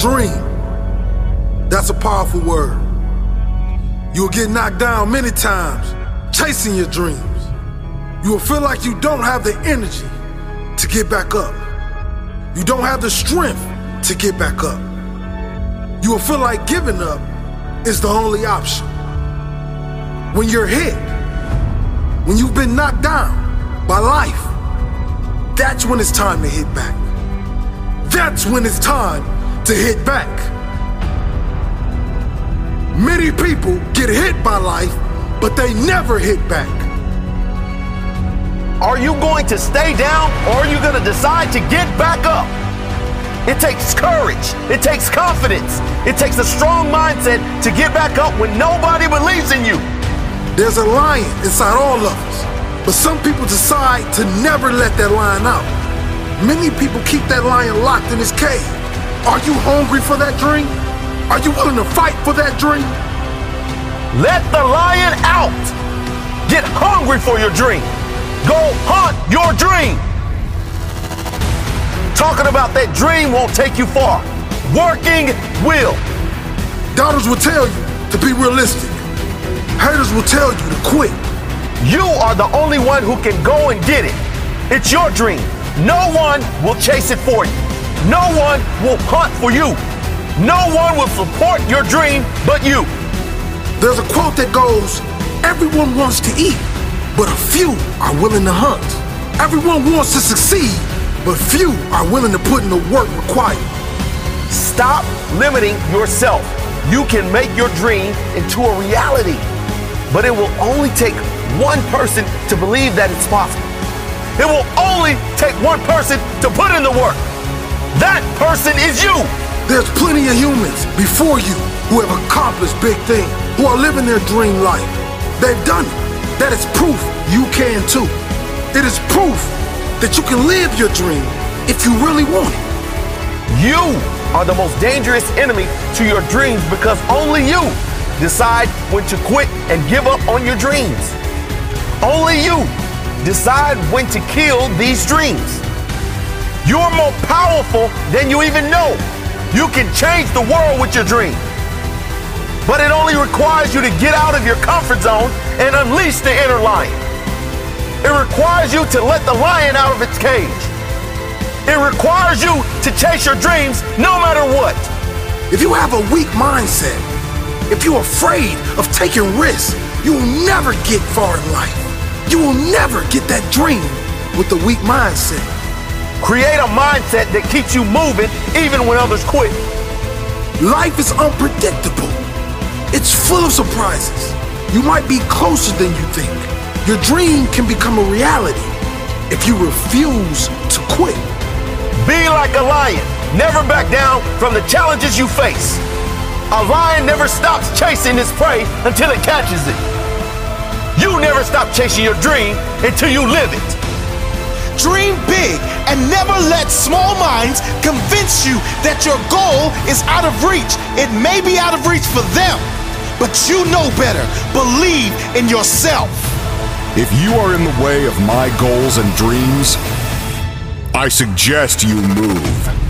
Dream. That's a powerful word. You'll get knocked down many times chasing your dreams. You will feel like you don't have the energy to get back up. You don't have the strength to get back up. You will feel like giving up is the only option. When you're hit, when you've been knocked down by life, that's when it's time to hit back. That's when it's time to hit back. Many people get hit by life, but they never hit back. Are you going to stay down or are you going to decide to get back up? It takes courage. It takes confidence. It takes a strong mindset to get back up when nobody believes in you. There's a lion inside all of us, but some people decide to never let that lion out. Many people keep that lion locked in his cage. Are you hungry for that dream? Are you willing to fight for that dream? Let the lion out. Get hungry for your dream. Go hunt your dream. Talking about that dream won't take you far. Working will. Doubters will tell you to be realistic. Haters will tell you to quit. You are the only one who can go and get it. It's your dream. No one will chase it for you. No one will hunt for you. No one will support your dream but you. There's a quote that goes, Everyone wants to eat, but a few are willing to hunt. Everyone wants to succeed, but few are willing to put in the work required. Stop limiting yourself. You can make your dream into a reality, but it will only take one person to believe that it's possible. It will only take one person to put in the work. That person is you. There's plenty of humans before you who have accomplished big things, who are living their dream life. They've done it. That is proof you can too. It is proof that you can live your dream if you really want it. You are the most dangerous enemy to your dreams because only you decide when to quit and give up on your dreams. Only you decide when to kill these dreams. You're more powerful than you even know. You can change the world with your dream. But it only requires you to get out of your comfort zone and unleash the inner lion. It requires you to let the lion out of its cage. It requires you to chase your dreams no matter what. If you have a weak mindset, if you're afraid of taking risks, you will never get far in life. You will never get that dream with a weak mindset. Create a mindset that keeps you moving even when others quit. Life is unpredictable. It's full of surprises. You might be closer than you think. Your dream can become a reality if you refuse to quit. Be like a lion. Never back down from the challenges you face. A lion never stops chasing his prey until it catches it. You never stop chasing your dream until you live it. Dream big and never let small minds convince you that your goal is out of reach. It may be out of reach for them, but you know better. Believe in yourself. If you are in the way of my goals and dreams, I suggest you move.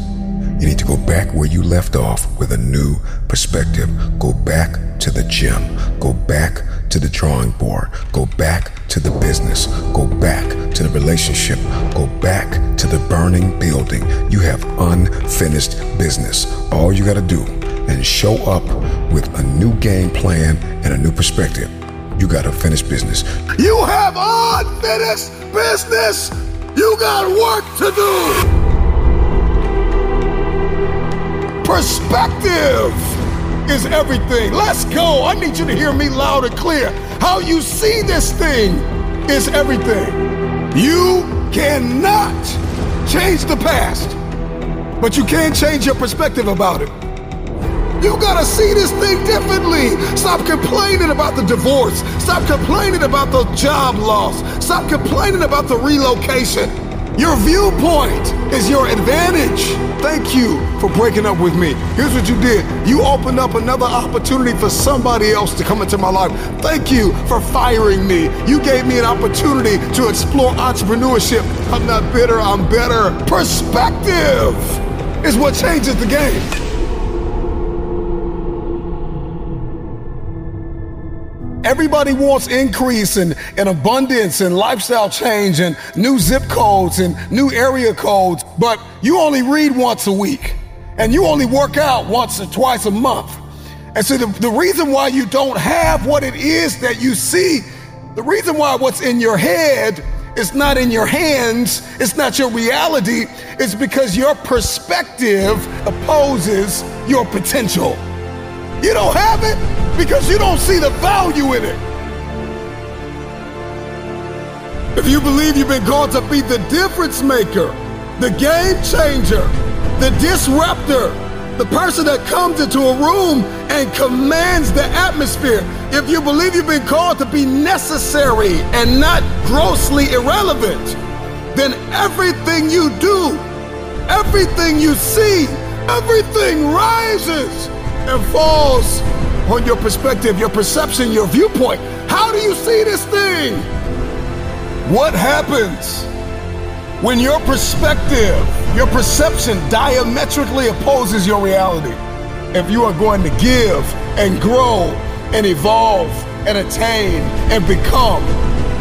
You need to go back where you left off with a new perspective. Go back to the gym. Go back to the drawing board. Go back to the business. Go back to the relationship. Go back to the burning building. You have unfinished business. All you got to do is show up with a new game plan and a new perspective. You got to finish business. You have unfinished business. You got work to do. Perspective is everything. Let's go. I need you to hear me loud and clear. How you see this thing is everything. You cannot change the past, but you can change your perspective about it. You gotta see this thing differently. Stop complaining about the divorce. Stop complaining about the job loss. Stop complaining about the relocation. Your viewpoint is your advantage. Thank you for breaking up with me. Here's what you did you opened up another opportunity for somebody else to come into my life. Thank you for firing me. You gave me an opportunity to explore entrepreneurship. I'm not bitter, I'm better. Perspective is what changes the game. Everybody wants increase and, and abundance and lifestyle change and new zip codes and new area codes, but you only read once a week and you only work out once or twice a month. And so the, the reason why you don't have what it is that you see, the reason why what's in your head is not in your hands, it's not your reality, is because your perspective opposes your potential. You don't have it because you don't see the value in it. If you believe you've been called to be the difference maker, the game changer, the disruptor, the person that comes into a room and commands the atmosphere, if you believe you've been called to be necessary and not grossly irrelevant, then everything you do, everything you see, everything rises and falls on your perspective, your perception, your viewpoint. How do you see this thing? What happens when your perspective, your perception diametrically opposes your reality? If you are going to give and grow and evolve and attain and become,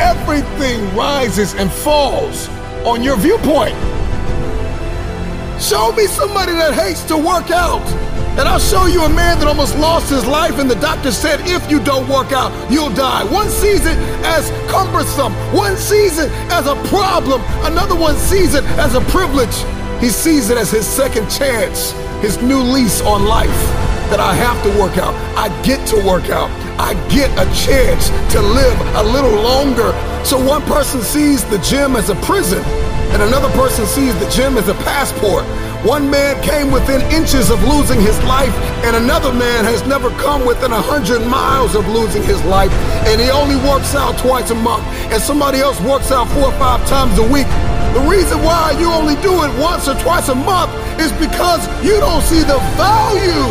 everything rises and falls on your viewpoint. Show me somebody that hates to work out and I'll show you a man that almost lost his life, and the doctor said, if you don't work out, you'll die. One sees it as cumbersome, one sees it as a problem, another one sees it as a privilege. He sees it as his second chance, his new lease on life. That I have to work out. I get to work out. I get a chance to live a little longer. So one person sees the gym as a prison, and another person sees the gym as a passport. One man came within inches of losing his life, and another man has never come within a hundred miles of losing his life, and he only works out twice a month, and somebody else works out four or five times a week. The reason why you only do it once or twice a month is because you don't see the value.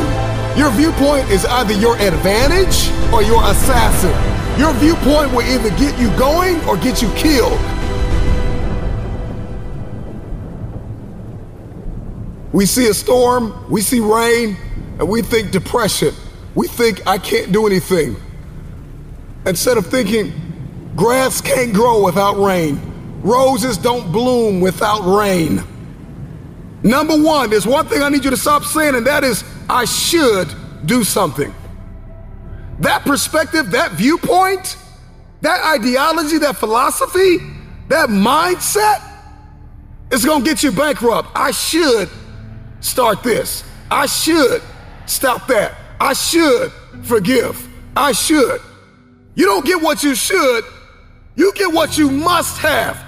Your viewpoint is either your advantage or your assassin. Your viewpoint will either get you going or get you killed. We see a storm, we see rain, and we think depression. We think I can't do anything. Instead of thinking grass can't grow without rain, roses don't bloom without rain. Number one, there's one thing I need you to stop saying, and that is I should do something. That perspective, that viewpoint, that ideology, that philosophy, that mindset is gonna get you bankrupt. I should start this. I should stop that. I should forgive. I should. You don't get what you should, you get what you must have.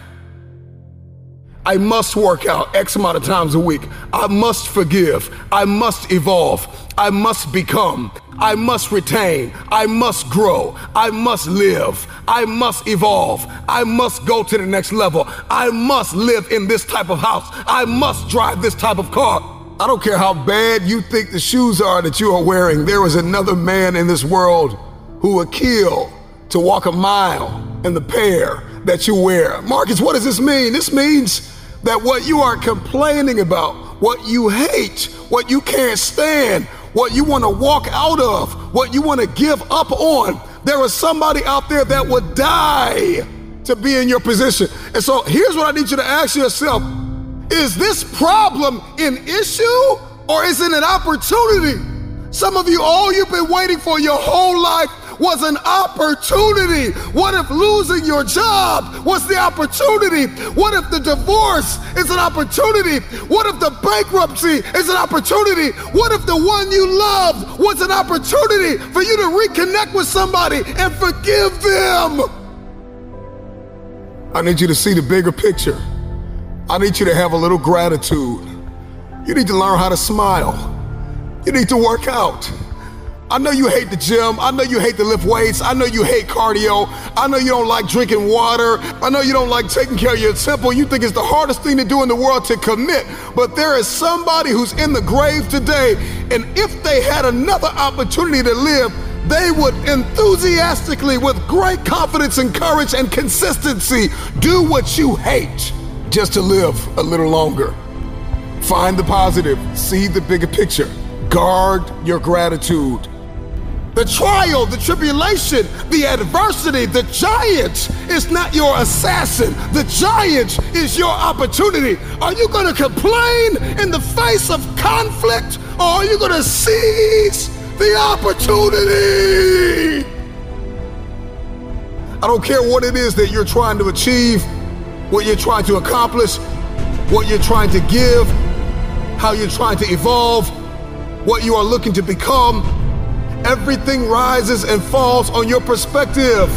I must work out X amount of times a week. I must forgive. I must evolve. I must become. I must retain. I must grow. I must live. I must evolve. I must go to the next level. I must live in this type of house. I must drive this type of car. I don't care how bad you think the shoes are that you are wearing. There is another man in this world who would kill to walk a mile in the pair that you wear. Marcus, what does this mean? This means that what you are complaining about, what you hate, what you can't stand, what you want to walk out of, what you want to give up on, there is somebody out there that would die to be in your position. And so here's what I need you to ask yourself Is this problem an issue or is it an opportunity? Some of you, all you've been waiting for your whole life was an opportunity. What if losing your job was the opportunity? What if the divorce is an opportunity? What if the bankruptcy is an opportunity? What if the one you loved was an opportunity for you to reconnect with somebody and forgive them? I need you to see the bigger picture. I need you to have a little gratitude. You need to learn how to smile. You need to work out. I know you hate the gym. I know you hate to lift weights. I know you hate cardio. I know you don't like drinking water. I know you don't like taking care of your temple. You think it's the hardest thing to do in the world to commit. But there is somebody who's in the grave today, and if they had another opportunity to live, they would enthusiastically, with great confidence and courage and consistency, do what you hate just to live a little longer. Find the positive, see the bigger picture, guard your gratitude. The trial, the tribulation, the adversity, the giant is not your assassin. The giant is your opportunity. Are you going to complain in the face of conflict or are you going to seize the opportunity? I don't care what it is that you're trying to achieve, what you're trying to accomplish, what you're trying to give, how you're trying to evolve, what you are looking to become Everything rises and falls on your perspective.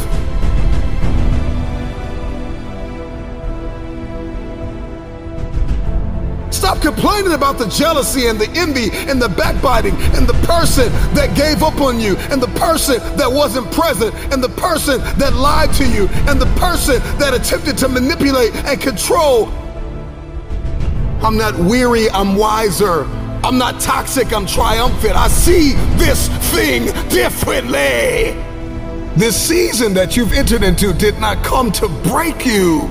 Stop complaining about the jealousy and the envy and the backbiting and the person that gave up on you and the person that wasn't present and the person that lied to you and the person that attempted to manipulate and control. I'm not weary, I'm wiser. I'm not toxic, I'm triumphant. I see this thing differently. This season that you've entered into did not come to break you,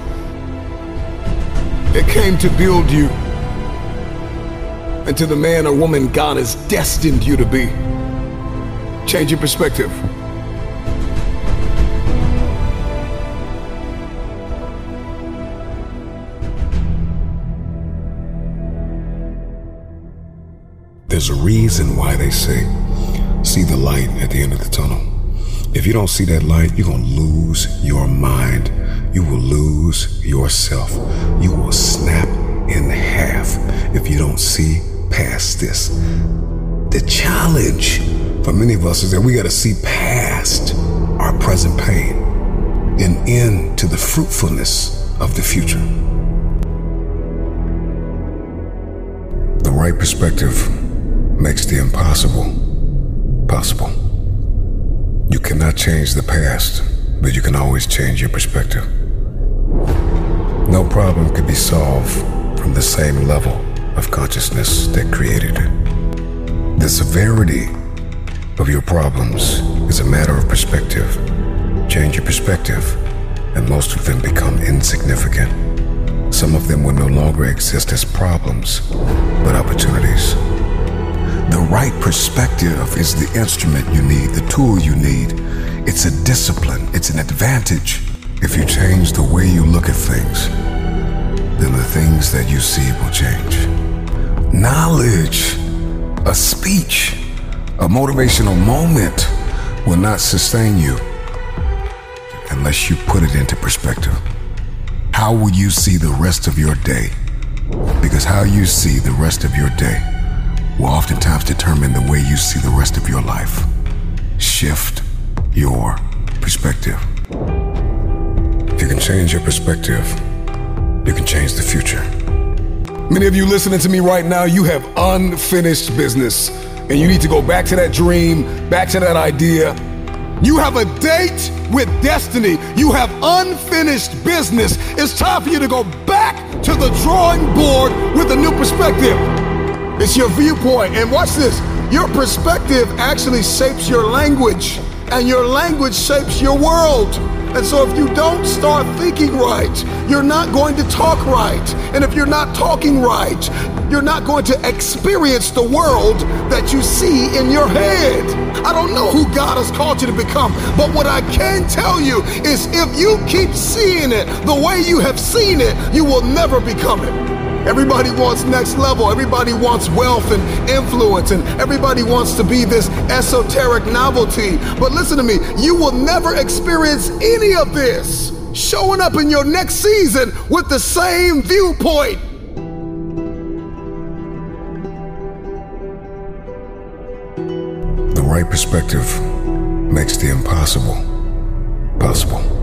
it came to build you into the man or woman God has destined you to be. Change your perspective. There's a reason why they say, see the light at the end of the tunnel. If you don't see that light, you're going to lose your mind. You will lose yourself. You will snap in half if you don't see past this. The challenge for many of us is that we got to see past our present pain and into the fruitfulness of the future. The right perspective makes the impossible possible. You cannot change the past, but you can always change your perspective. No problem could be solved from the same level of consciousness that created it. The severity of your problems is a matter of perspective. Change your perspective, and most of them become insignificant. Some of them will no longer exist as problems, but opportunities. The right perspective is the instrument you need, the tool you need. It's a discipline, it's an advantage. If you change the way you look at things, then the things that you see will change. Knowledge, a speech, a motivational moment will not sustain you unless you put it into perspective. How will you see the rest of your day? Because how you see the rest of your day will oftentimes determine the way you see the rest of your life. Shift your perspective. If you can change your perspective, you can change the future. Many of you listening to me right now, you have unfinished business, and you need to go back to that dream, back to that idea. You have a date with destiny. You have unfinished business. It's time for you to go back to the drawing board with a new perspective. It's your viewpoint. And watch this your perspective actually shapes your language, and your language shapes your world. And so, if you don't start thinking right, you're not going to talk right. And if you're not talking right, you're not going to experience the world that you see in your head. I don't know who God has called you to become, but what I can tell you is if you keep seeing it the way you have seen it, you will never become it. Everybody wants next level. Everybody wants wealth and influence, and everybody wants to be this esoteric novelty. But listen to me, you will never experience any of this showing up in your next season with the same viewpoint. The right perspective makes the impossible possible.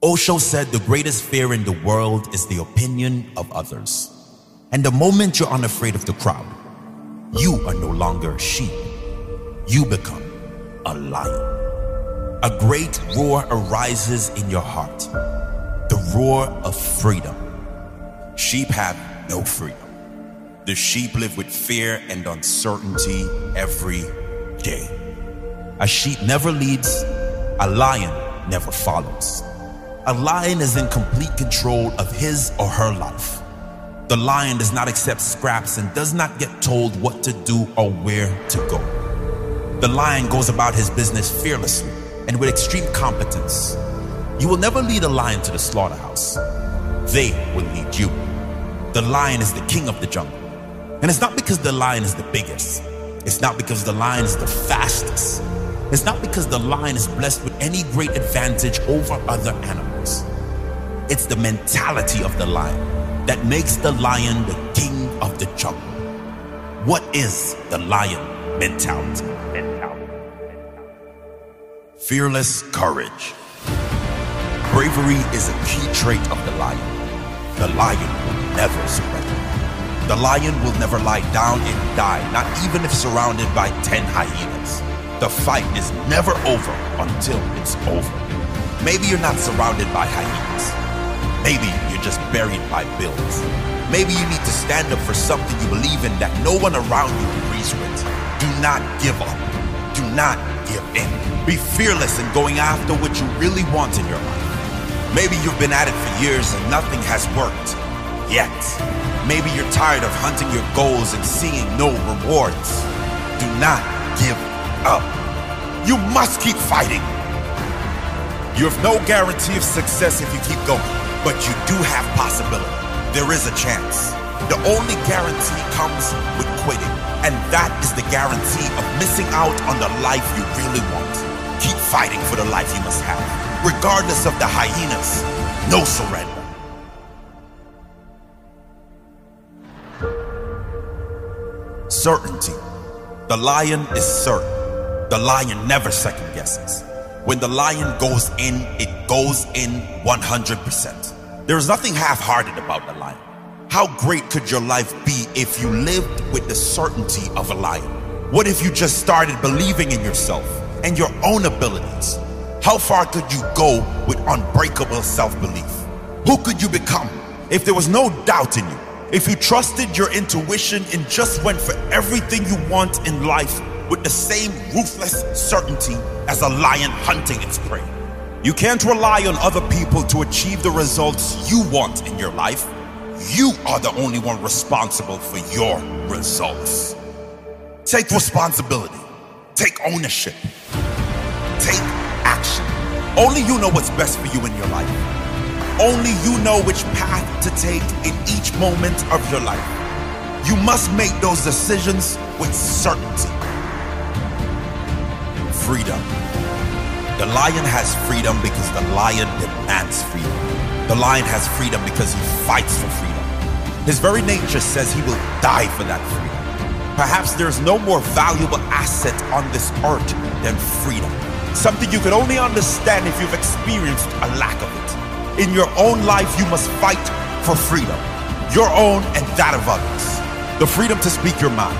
Osho said the greatest fear in the world is the opinion of others. And the moment you're unafraid of the crowd, you are no longer a sheep. You become a lion. A great roar arises in your heart the roar of freedom. Sheep have no freedom. The sheep live with fear and uncertainty every day. A sheep never leads, a lion never follows. A lion is in complete control of his or her life. The lion does not accept scraps and does not get told what to do or where to go. The lion goes about his business fearlessly and with extreme competence. You will never lead a lion to the slaughterhouse. They will lead you. The lion is the king of the jungle. And it's not because the lion is the biggest. It's not because the lion is the fastest. It's not because the lion is blessed with any great advantage over other animals. It's the mentality of the lion that makes the lion the king of the jungle. What is the lion mentality? Fearless courage. Bravery is a key trait of the lion. The lion will never surrender. The lion will never lie down and die, not even if surrounded by 10 hyenas. The fight is never over until it's over. Maybe you're not surrounded by hyenas. Maybe you're just buried by bills. Maybe you need to stand up for something you believe in that no one around you agrees with. Do not give up. Do not give in. Be fearless in going after what you really want in your life. Maybe you've been at it for years and nothing has worked yet. Maybe you're tired of hunting your goals and seeing no rewards. Do not give up. You must keep fighting. You have no guarantee of success if you keep going, but you do have possibility. There is a chance. The only guarantee comes with quitting, and that is the guarantee of missing out on the life you really want. Keep fighting for the life you must have, regardless of the hyenas. No surrender. Certainty. The lion is certain. The lion never second guesses. When the lion goes in, it goes in 100%. There is nothing half hearted about the lion. How great could your life be if you lived with the certainty of a lion? What if you just started believing in yourself and your own abilities? How far could you go with unbreakable self belief? Who could you become if there was no doubt in you? If you trusted your intuition and just went for everything you want in life with the same ruthless certainty as a lion hunting its prey? You can't rely on other people to achieve the results you want in your life. You are the only one responsible for your results. Take responsibility. Take ownership. Take action. Only you know what's best for you in your life. Only you know which path to take in each moment of your life. You must make those decisions with certainty. Freedom. The lion has freedom because the lion demands freedom. The lion has freedom because he fights for freedom. His very nature says he will die for that freedom. Perhaps there's no more valuable asset on this earth than freedom. Something you can only understand if you've experienced a lack of it. In your own life, you must fight for freedom, your own and that of others. The freedom to speak your mind,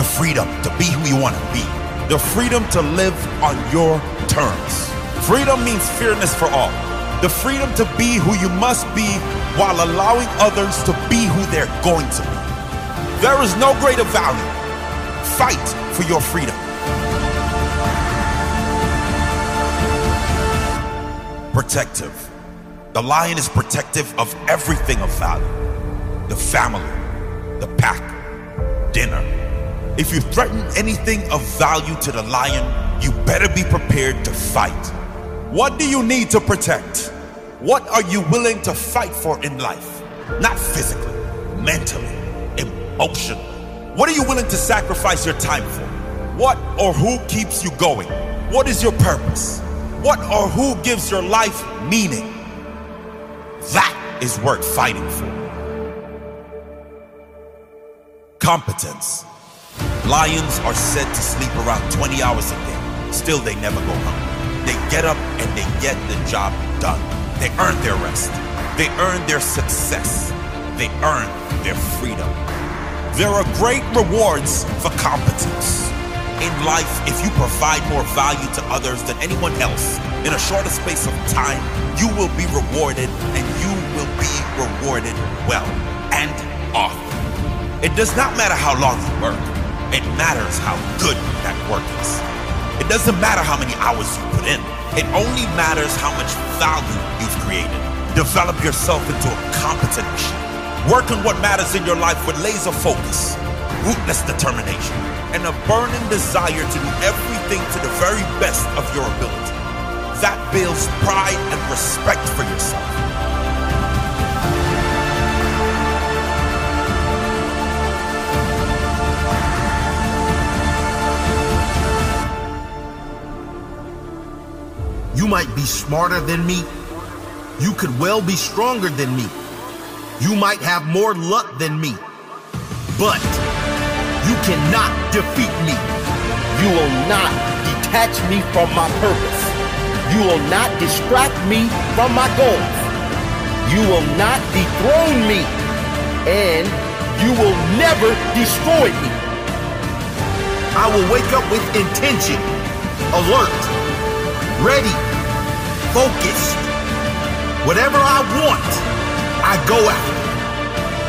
the freedom to be who you want to be, the freedom to live on your terms. Freedom means fairness for all the freedom to be who you must be while allowing others to be who they're going to be. There is no greater value. Fight for your freedom. Protective. The lion is protective of everything of value the family, the pack, dinner. If you threaten anything of value to the lion, you better be prepared to fight. What do you need to protect? What are you willing to fight for in life? Not physically, mentally, emotionally. What are you willing to sacrifice your time for? What or who keeps you going? What is your purpose? What or who gives your life meaning? That is worth fighting for. Competence. Lions are said to sleep around 20 hours a day. Still, they never go hungry. They get up and they get the job done. They earn their rest. They earn their success. They earn their freedom. There are great rewards for competence. In life, if you provide more value to others than anyone else in a shorter space of time, you will be rewarded and you will be rewarded well and often. It does not matter how long you work, it matters how good that work is. It doesn't matter how many hours you put in, it only matters how much value you've created. Develop yourself into a competent machine. Work on what matters in your life with laser focus, ruthless determination, and a burning desire to do everything to the very best of your ability. That builds pride and respect for yourself. You might be smarter than me. You could well be stronger than me. You might have more luck than me. But you cannot defeat me. You will not detach me from my purpose. You will not distract me from my goals. You will not dethrone me. And you will never destroy me. I will wake up with intention, alert, ready, focused. Whatever I want, I go after.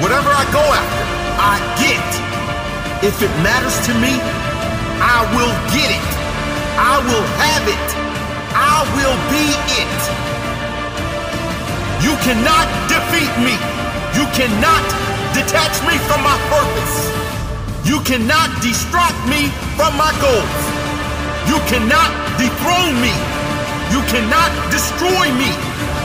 Whatever I go after, I get. If it matters to me, I will get it. I will have it. I will be it. You cannot defeat me. You cannot detach me from my purpose. You cannot distract me from my goals. You cannot dethrone me. Cannot destroy me.